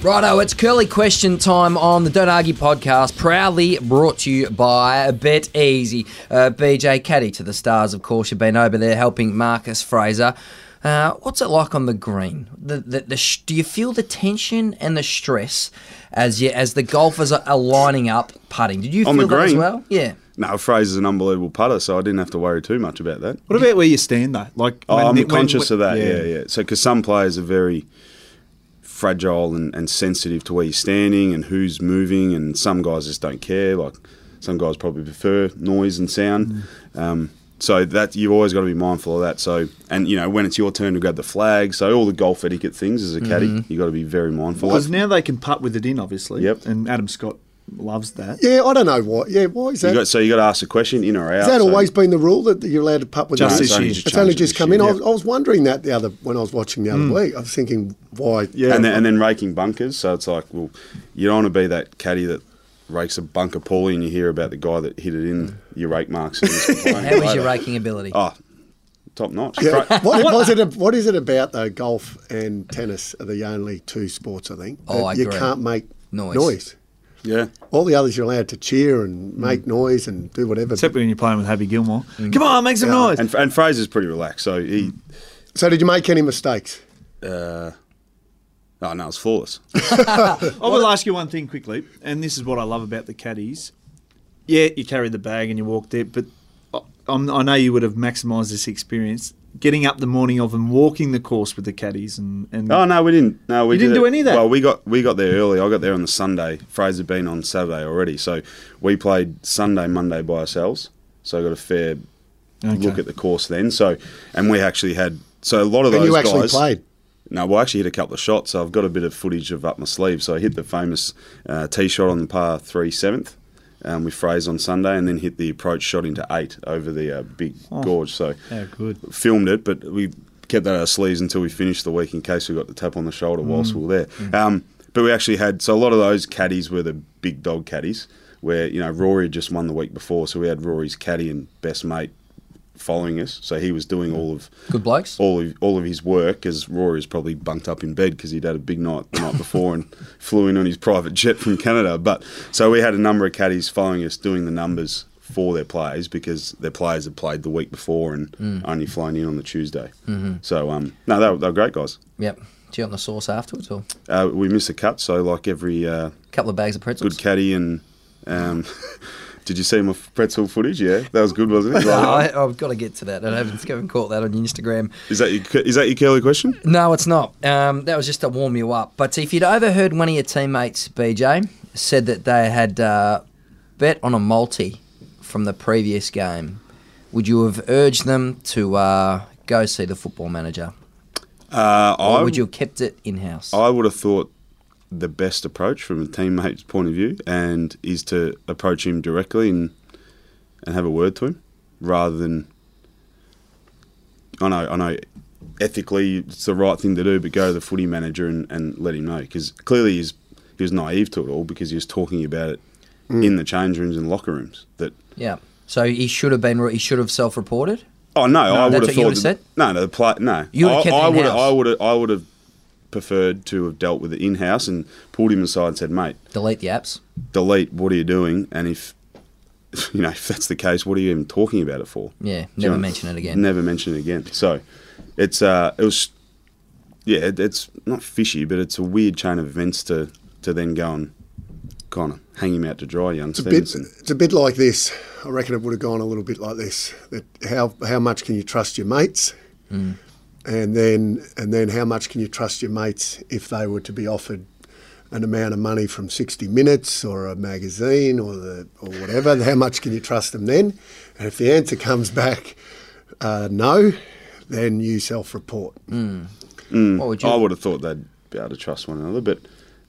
Righto, it's curly question time on the Don't Argue podcast, proudly brought to you by BetEasy. Uh, BJ Caddy to the stars, of course. You've been over there helping Marcus Fraser. Uh, what's it like on the green? The, the, the sh- do you feel the tension and the stress as you, as the golfers are, are lining up putting? Did you On the feel that as well? Yeah. No, Fraser's an unbelievable putter, so I didn't have to worry too much about that. What about where you stand though? Like, Oh, when I'm the- when- conscious when- of that. Yeah, yeah. So because some players are very fragile and, and sensitive to where you're standing and who's moving, and some guys just don't care. Like some guys probably prefer noise and sound. Um, so that you've always got to be mindful of that. So and you know when it's your turn to grab the flag, so all the golf etiquette things as a caddy, you've got to be very mindful. Of. Because of. now they can putt with it in, obviously. Yep. And Adam Scott loves that. Yeah, I don't know why. Yeah, why is You that? got, so you got to ask the question in or out. Has that so- always been the rule that you're allowed to putt with Just the- this only year. just It's only just this come in. year, I was, I was wondering that the other when I was watching the other Hmm. week. I was thinking why. Yeah. and then, and then raking bunkers. So it's like, well, you don't want to be that caddy that rakes a bunker poorly, and you hear about the guy that hit it in your rake marks. And he's complaining How is your it. raking ability? Oh, top notch. Yeah. Great. what, it, what is it about though? Golf and tennis are the only two sports I think. Oh, that I you agree. can't make Noise. noise. Yeah. All the others you're allowed to cheer and Hmm. make noise and do whatever. Except when you're playing with Happy Gilmore. Come on, make some noise. And, and Fraser's pretty relaxed, so he. so did you make any mistakes? Uh, oh no, it's flawless. I will ask you one thing quickly, and this is what I love about the caddies. Yeah, you carry the bag and you walk there, but I'm, I know you would have maximised this experience. Getting up the morning of and walking the course with the caddies and, and Oh no, we didn't. No, we You didn't did do it- any of that? Well, we got we got there early. I got there on the Sunday. Fraser had been on Saturday already, so we played Sunday, Monday by ourselves. So I got a fair look at the course then. So and we actually had so a lot of And those you actually guys. played. No, well, I actually hit a couple of shots. So I've got a bit of footage of up my sleeve. So I hit the famous uh, tee shot on the par three seventh um, with Fraser on Sunday, and then hit the approach shot into eight over the uh, big gorge. So Yeah, good. filmed it, but we kept that out of our sleeves until we finished the week in case we got the tap on the shoulder whilst we were there. Um, but we actually had so a lot of those caddies were the big dog caddies, where you know Rory had just won the week before, so we had Rory's caddy and best mate following us, so he was doing all of Good blokes. all of all of his work as Rory was probably bunked up in bed because he'd had a big night the night before and flew in on his private jet from Canada. But so we had a number of caddies following us doing the numbers for their players because their players had played the week before and only flown in on the Tuesday. Mm-hmm. So um, no, they were, they were great guys. Yep. Do you want the sauce afterwards or Uh, we missed a cut, so like every uh, couple of bags of pretzels? good caddy and. Um, Did you see my pretzel footage? Yeah, that was good, wasn't it? No, I, I've got to get to that. I haven't, haven't caught that on Instagram. Is that your is that your curly question? No, it's not. Um, that was just to warm you up. But if you'd overheard one of your teammates, BJ, said that they had uh, bet on a multi from the previous game, would you have urged them to uh, go see the football manager? Uh, Or I would you have kept it in house? I would have thought the best approach from a teammate's point of view and is to approach him directly and and have a word to him rather than I know I know ethically it's the right thing to do but go to the footy manager and, and let him know because clearly he's he was naive to it all because he was talking about it mm. in the change rooms and locker rooms that yeah. So he should have been. He should have self-reported. Oh no, I would that's have what you thought. would've said? No, no, the play, no. You would've I, kept I would. in-house? I would. have I would have preferred to have dealt with it in house and pulled him aside and said, "Mate, Delete the apps. delete. What are you doing? And if you know if that's the case, what are you even talking about it for? Yeah, Do you never know? mention it again. Never mention it again. So it's uh, it was yeah, it, it's not fishy, but it's a weird chain of events to to then go and kind of hang him out to dry, young It's a bit. It's a bit like this. I reckon it would have gone a little bit like this. That how how much can you trust your mates, and then and then how much can you trust your mates if they were to be offered an amount of money from 60 Minutes or a magazine or the or whatever. How much can you trust them then? And if the answer comes back uh, no, then you self-report. What would you? I would have thought they'd be able to trust one another, but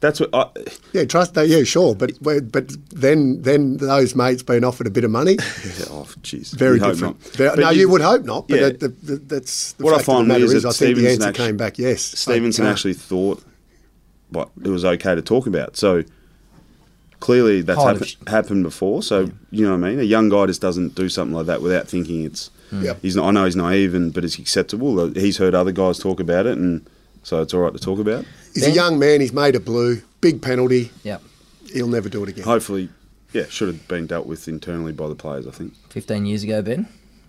that's what I. Yeah, trust that. Yeah, sure. But but then then those mates being offered a bit of money. Oh, jeez. Very You'd hope different. not. No, you, would hope not. But yeah. that- that- that- that's the What I find of the matter weird is, is I that think the Stephenson answer actu- came back yes. Stephenson actually thought, what it was okay to talk about. So clearly that's happen, happened before. So you know what I mean. A young guy just doesn't do something like that without thinking it's. Hmm. Yep. He's not, I know he's naive, and but it's acceptable. He's heard other guys talk about it, and so it's all right to talk about. He's a young man. He's made a blue. Big penalty. yeah, He'll never do it again. Hopefully, yeah, should have been dealt with internally by the players. I think. fifteen years ago, Ben.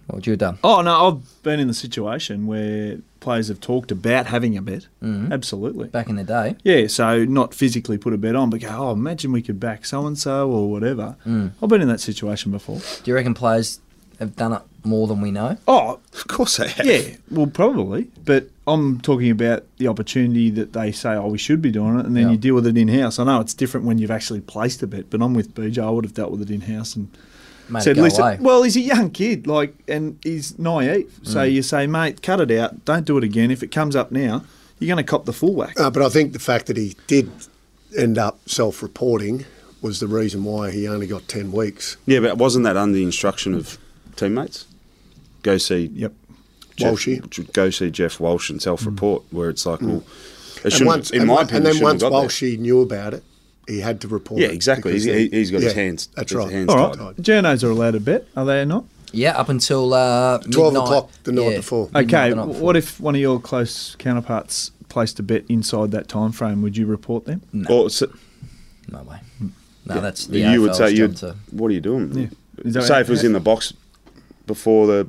What would you have done? Oh no, I've been in the situation where players have talked about having a bet. Mm-hmm. Absolutely. Back in the day, Yeah, so not physically put a bet on, but go, oh, imagine we could back so and so or whatever. Mm. I've been in that situation before. do you reckon players have done it more than we know? Oh, Of course they have. yeah, well, probably. But I'm talking about the opportunity that they say, oh, we should be doing it, and then Yeah. you deal with it in house. I know it's different when you've actually placed a bet, but I'm with BJ. I would have dealt with it in house and Made said, listen, away. well, he's a young kid, like, and he's naive. So Mm. you say, mate, cut it out. Don't do it again. If it comes up now, you're going to cop the full whack. Uh, but I think the fact that he did end up self-reporting was the reason why he only got ten weeks. Yeah, but wasn't that under the instruction of teammates? Go see Yep. Geoff, Walshy. go see Geoff Walsh and self-report, mm. where it's like, mm. well, it And shouldn't. once, in and, my one- opinion, and then once have got there. Walshy knew about it, he had to report. Yeah, exactly. He's, he, he's got his hands. That's his right. hands All tied. right. Journos are allowed to bet, are they not? Yeah, up until uh, 12 midnight. o'clock the night Yeah, before. Okay, the night before. what if one of your close counterparts placed a bet inside that time frame? Would you report them? Or so, No way. Hmm. No, that's the you would say, you'd, what are you doing? Yeah. Say if it was in the box before the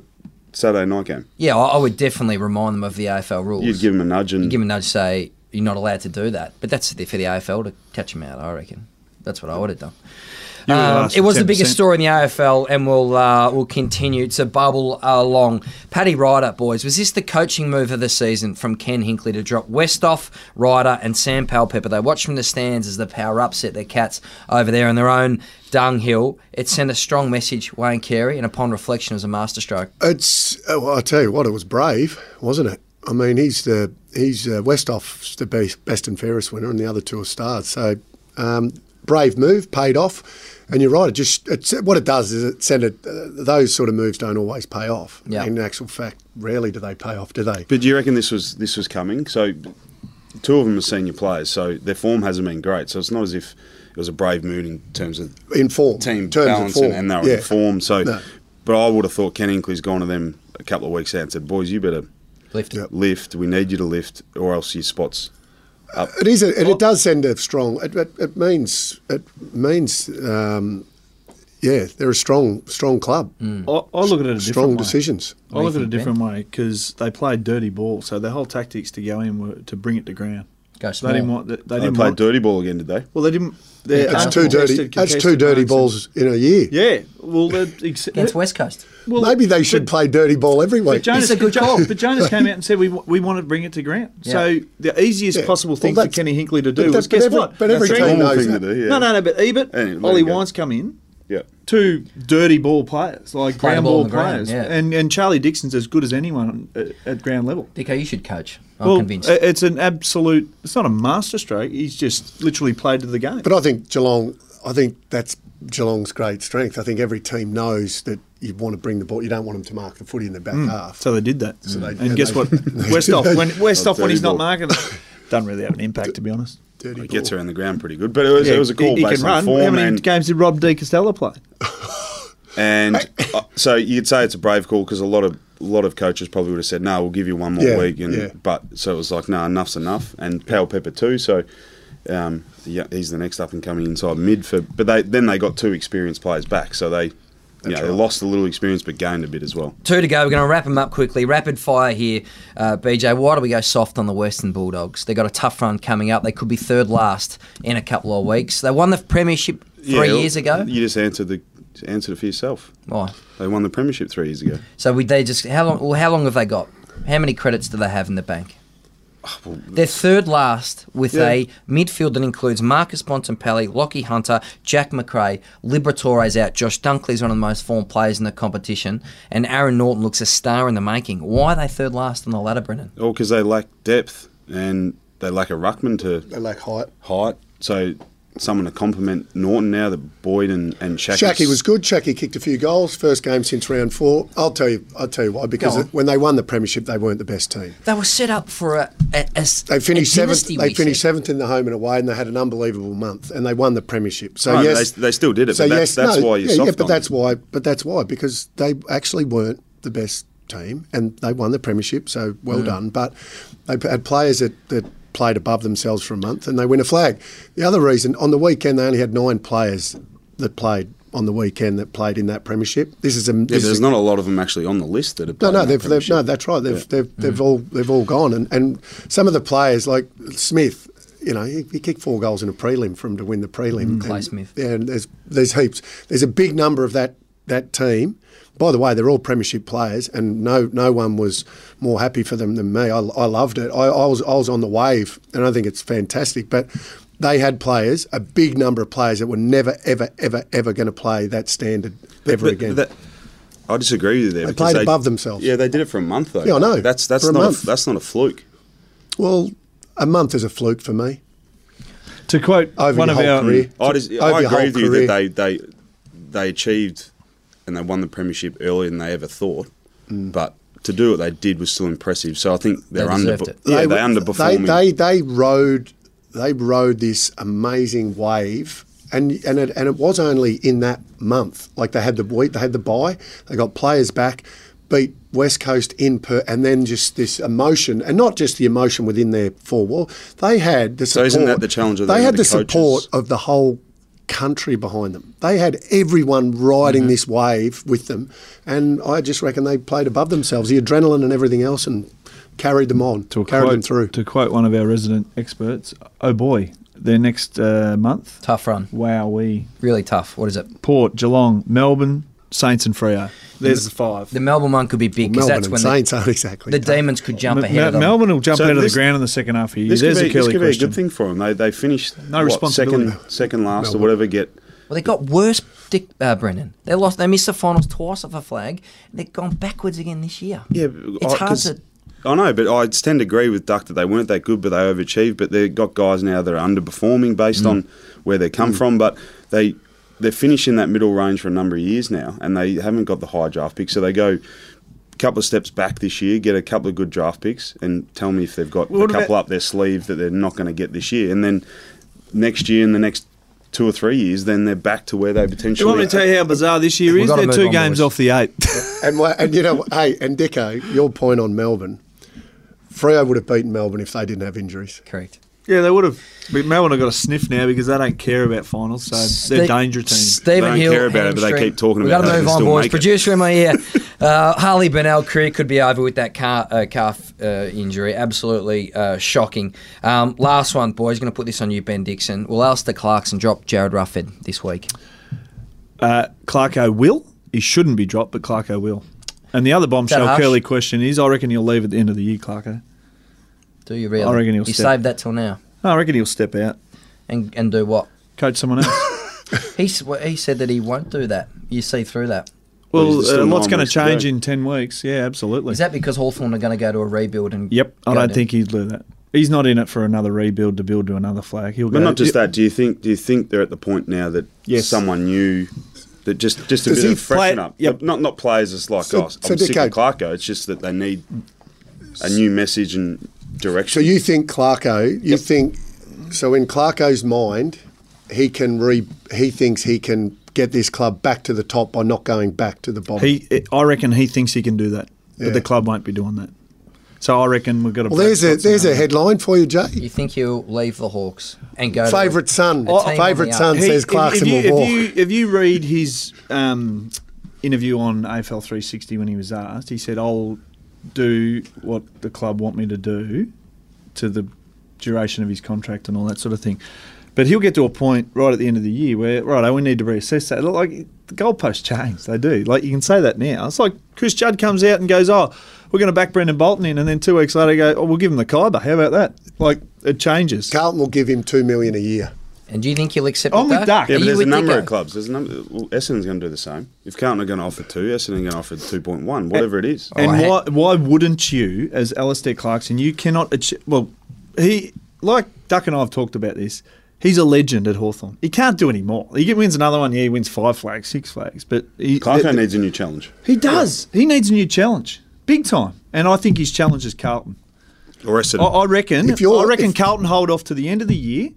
Saturday night game, Yeah, I, I would definitely remind them of the AFL rules. you'd give them a nudge and give them a nudge, say you're not allowed to do that. But that's for the AFL to catch them out. I reckon that's what I would have done. You were Um, it was the 10%. biggest story in the AFL, and will uh, will continue to bubble along. Paddy Ryder, boys, was this the coaching move of the season from Ken Hinkley to drop Westhoff, Ryder, and Sam Powell-Pepper? They watched from the stands as the power upset their cats over there in their own dunghill. It sent a strong message, Wayne Carey, and upon reflection, it was a masterstroke. It's uh, well, I tell you what, it was brave, wasn't it? I mean, he's the he's uh, Westhoff's the best, best and fairest winner, and the other two are stars. So um, brave move, paid off. And you're right. It just it's, what it does is it sent it. Uh, those sort of moves don't always pay off. Yeah. In actual fact, rarely do they pay off, do they? But do you reckon this was this was coming? So two of them are senior players, so their form hasn't been great. So it's not as if it was a brave move in terms of In form, team terms of balance form, and, and they were yeah. in form. So, No. but I would have thought Ken Hinkley's gone to them a couple of weeks out and said, "Boys, you better Lift. Yep. lift. We need you to lift, or else your spots up." It is. A, it, it does send a strong. It, it, it means. It means. Um, yeah, they're a strong, strong club. I, I look at it a different Strong way. decisions. I look at it a think, Ben? different way because they played dirty ball, so their whole tactics to go in were to bring it to ground. Go They didn't want. They, they They didn't played want. dirty ball again, did they? Well, they didn't. They're That's two dirty. That's two dirty balls in a year. Yeah. Well, they're ex- Against West Coast. well, Maybe they should but- play dirty ball every But. Jonas, It's a good but call. But Jonas came out and said we we want to bring it to ground. So the easiest Yeah. possible Well, thing for Kenny Hinkley to do that- was guess every- what? but every team knows that. to do. Yeah. No, no, no. But Ebert, Anyway, let Ollie. Wines come in. Yeah. Two dirty ball players, like Play ground ball ball, on the ground, players, yeah. and and Charlie Dixon's as good as anyone at, at ground level. Dicko, you should coach. I'm well, convinced. it's an absolute. It's not a masterstroke. He's just literally played to the game. But I think Geelong. I think that's Geelong's great strength. I think every team knows that you want to bring the ball. You don't want them to mark the footy in the back half. Hmm. so they did that. So they- and and guess they- what? they Westhoff did when Westhoff when dirty he's not marking it, doesn't really have an impact to be honest. Dirty It gets ball. around the ground pretty good, but it was, it was a call he, he based can on run. form How many and games did Rob D Costello play? And uh, so you'd say it's a brave call because a lot of a lot of coaches probably would have said, "No, we'll give you one more Yeah, week." And yeah. but so it was like, "No, enough's enough." And Powell Pepper too. So um, yeah, he's the next up and coming inside mid for. But they then they got two experienced players back, so they. You know, they lost a little experience but gained a bit as well. Two to go. We're going to wrap them up quickly. Rapid fire here, uh, BJ. Why do we go soft on the Western Bulldogs? They've got a tough run coming up. They could be third last in a couple of weeks. They won the premiership three Yeah, years ago. You just answered the answered it for yourself. Why? They won the premiership three years ago. So we they just how long? Well, how long have they got? How many credits do they have in the bank? They're third last with Yeah. a midfield that includes Marcus Bontempelli, Lachie Hunter, Jack Macrae, Liberatore's out, Josh Dunkley's one of the most formed players in the competition, and Aaron Naughton looks a star in the making. Why are they third last on the ladder, Brendon? All because they lack depth and they lack a ruckman to They lack height. height. So someone to compliment Naughton now that Boyd and and Shaq. Shaki was good. Shaki kicked a few goals. First game since round four. I'll tell you. I'll tell you why. Because it, when they won the premiership, they weren't the best team. They were set up for a, a, a They finished a seventh. They finished said. seventh in the home and away, and they had an unbelievable month. And they won the premiership. So No, yes, they- they still did it, So but yes, that's- that's no, why you're yeah, yeah, but on that's them. why. But that's why because they actually weren't the best team, and they won the premiership. So well Mm. done. But they had players that, that played above themselves for a month, and they win a flag. The other reason on the weekend they only had nine players that played on the weekend that played in that premiership. This is a this is there's a- not a lot of them actually on the list that have no, no, that they've, they've no, that's right. They've Yeah. they've mm-hmm. they've all they've all gone, and, and some of the players like Smith, you know, he, he kicked four goals in a prelim for him to win the prelim. Mm, Clay And- Smith. Yeah, and there's there's heaps. There's a big number of that that team. By the way, they're all premiership players, and no no one was more happy for them than me. I, I loved it. I, I was I was on the wave, and I think it's fantastic. But they had players, a big number of players that were never ever ever ever going to play that standard ever But again. that- I disagree with you there. They because played above themselves. Yeah, they did it for a month though. Yeah, I know. That's that's For a not month. A, that's not a fluke. Well, a month is a fluke for me. To quote Over one your of whole our career. I, just, Over I your whole agree with you that they, they they achieved and they won the premiership earlier than they ever thought. Mm. But to do what they did was still impressive. So I think they're They under. it. Yeah, they, were- underperforming. They, they they rode they rode this amazing wave, and and it, and it was only in that month. Like they had the week, they had the buy, they got players back, beat West Coast in per, and then just this emotion, and not just the emotion within their four wall. They had the So support. isn't that the challenge of They them, had the the support of the whole country behind them. They had everyone riding Mm-hmm. this wave with them, and I just reckon they played above themselves, the adrenaline and everything else, and carried them on, to carried quote, them through. To quote one of our resident experts, oh boy, their next uh, month. Tough run. Wow, we Really tough. What is it? Port, Geelong, Melbourne, Saints, and Freo. There's the five. The Melbourne one could be big because Melbourne that's and when Saints aren't exactly. the, the tough. Demons could jump Me- ahead of them. Melbourne will jump So out of the ground in the second half of the year. This There's could, a be, this Kelly could be a good thing for them. They they finished No what, responsibility. second second last or whatever. Get Well, they got worse, Dick uh, Brendon. They lost. They missed the finals twice off a flag. They've gone backwards again this year. yeah. It's I- hard 'cause- to. I know, but I tend to agree with Duck that they weren't that good, but they overachieved. But they've got guys now that are underperforming based Mm. on where they come from. But they they're finishing that middle range for a number of years now, and they haven't got the high draft pick. So they go a couple of steps back this year, get a couple of good draft picks, and tell me if they've got What a about- couple up their sleeve that they're not going to get this year, and then next year and the next two or three years, then they're back to where they potentially. you want me to tell you how bizarre this year is? They're two games off the eight. And, and you know, hey, and Dicko, your point on Melbourne, Freo would have beaten Melbourne if they didn't have injuries. Correct. Yeah, they would have. But Melbourne have got a sniff now because they don't care about finals, so they're Ste- danger team. Stephen They don't Hill. care about it, but they hamstring. keep talking about it. We've about got to They move can on, still boys. make it. Producer in my ear. Uh, Harley Bennell career could be over with that car, uh, calf uh, injury. Absolutely uh, shocking. Um, last one, boys. Going to put this on you, Ben Dixon. Will Alistair Clarkson drop Jarryd Roughead this week? Uh, Clarko will. He shouldn't be dropped, but Clarko will. And the other bombshell harsh? curly question is, I reckon he'll leave at the end of the year, Clarko. Do you really? I reckon he'll you step- saved that till now, No, I reckon he'll step out, and and do what? coach someone else. He he said that he won't do that. You see through that. Well, well, there's uh, still a lot's going to change in 10 weeks. Yeah, absolutely. Is that because Hawthorn are going to go to a rebuild and? Yep, I don't think he'd do that. He's not in it for another rebuild to build to another flag. He'll But go. not just that. Do you think? Do you think they're at the point now that Yes. someone new, that just just a Does bit of freshen play- up? Yep. Not not players as like So- oh, so I'm sick Dicko- of Clarko. It's just that they need a new message and direction. So you think Clarko? You think so? In Clarko's mind, he can re. He thinks he can get this club back to the top by not going back to the bottom. He, I reckon he thinks he can do that, Yeah. but the club won't be doing that. So I reckon we've got to. well, there's a there's a headline for you, Jay. You think he'll leave the Hawks and go? Favourite to son. a team on Favourite son? He- says if- Clarkson if you, will walk. If you, if you read his um, interview on AFL 360 when he was asked, he said, "I'll do what the club want me to do to the duration of his contract and all that sort of thing." But he'll get to a point right at the end of the year where, right, oh, we need to reassess that. Like the goalposts change, they do. Like you can say that now. It's like Chris Judd comes out and goes, "Oh, we're going to back Brendon Bolton in," and then two weeks later go, "Oh, we'll give him the Khyber." How about that? Like it changes. Carlton will give him two million a year. And do you think he'll accept I'm that? with Duck. yeah, Are but there's a number Dicko? of clubs. There's a number. Well, Essendon's going to do the same. If Carlton are going to offer two, Essendon are going to offer two point one, whatever it is. Oh, and Oh, why, why wouldn't you, as Alistair Clarkson, you cannot achieve. Well, he, like Duck and I have talked about this, he's a legend at Hawthorn. He can't do any more. He wins another one, yeah, he wins five flags, six flags. But he, Clarko th- needs a new challenge. he does. He needs a new challenge. Big time. And I think his challenge is Carlton. Or I, Essendon. I reckon If you're- I reckon if- Carlton hold off to the end of the year.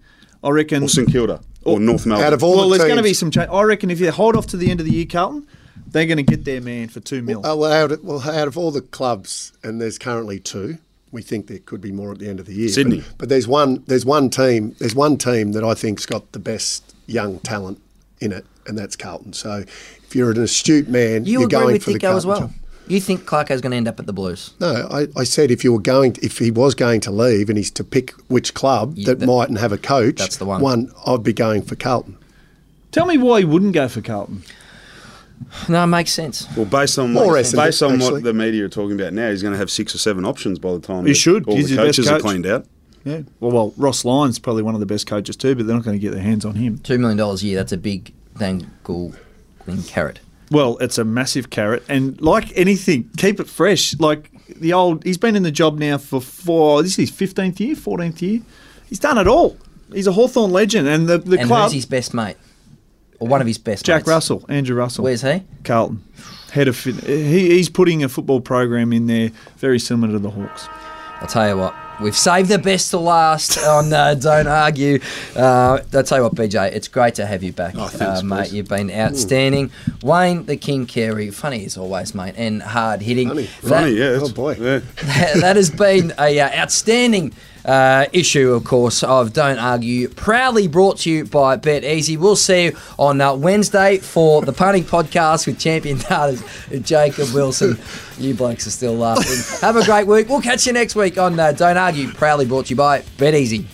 I reckon. or St Kilda. Or oh, North Melbourne. Out of all well, the there's going to be some change. I reckon if you hold off to the end of the year, Carlton, they're going to get their man for two mil. Well, out of, well, out of all the clubs, and there's currently two. We think there could be more at the end of the year. Sydney. but, but there's one. There's one team. There's one team that I think's got the best young talent in it, and that's Carlton. So, if you're an astute man, You are agree going with for the Dicko as well? job. You think Clarko's going to end up at the Blues? No, I, I said if you were going, to, if he was going to leave, and he's to pick which club Yeah, that, that- mightn't have a coach, that's the one. One, I'd be going for Carlton. Tell me why he wouldn't go for Carlton. No, it makes sense. Well, based on More what, Essendon, based on actually. what the media are talking about now, he's going to have six or seven options by the time He should. all He's the your best coaches are cleaned out. Yeah. Well, well, Ross Lyon's probably one of the best coaches too, but they're not going to get their hands on him. Two million dollars a year. That's a big dangle in carrot. Well, it's a massive carrot, and like anything, keep it fresh. Like the old, he's been in the job now for four. This is his fifteenth year, fourteenth year. He's done it all. He's a Hawthorn legend, and the the and club. who's his best mate? Or one of his best Jack mates? Russell, Andrew Russell. Where's he? Carlton? Head of. He, he's putting a football program in there very similar to the Hawks. I'll tell you what. We've saved the best to last on uh, Don't Argue. Uh, I'll tell you what, BJ, it's great to have you back, Oh, thanks, uh, mate. You've been outstanding. Wayne, the King Carey, funny as always, mate, and hard hitting. Funny. Funny, yeah. Oh, boy. Yeah. that has been a uh, outstanding uh, issue, of course, of Don't Argue. Proudly brought to you by Bet Easy. We'll see you on uh, Wednesday for the punting podcast with champion darters Jacob Wilson. You blokes are still laughing. Have a great week. We'll catch you next week on uh, Don't Argue. Proudly brought to you by Bet Easy.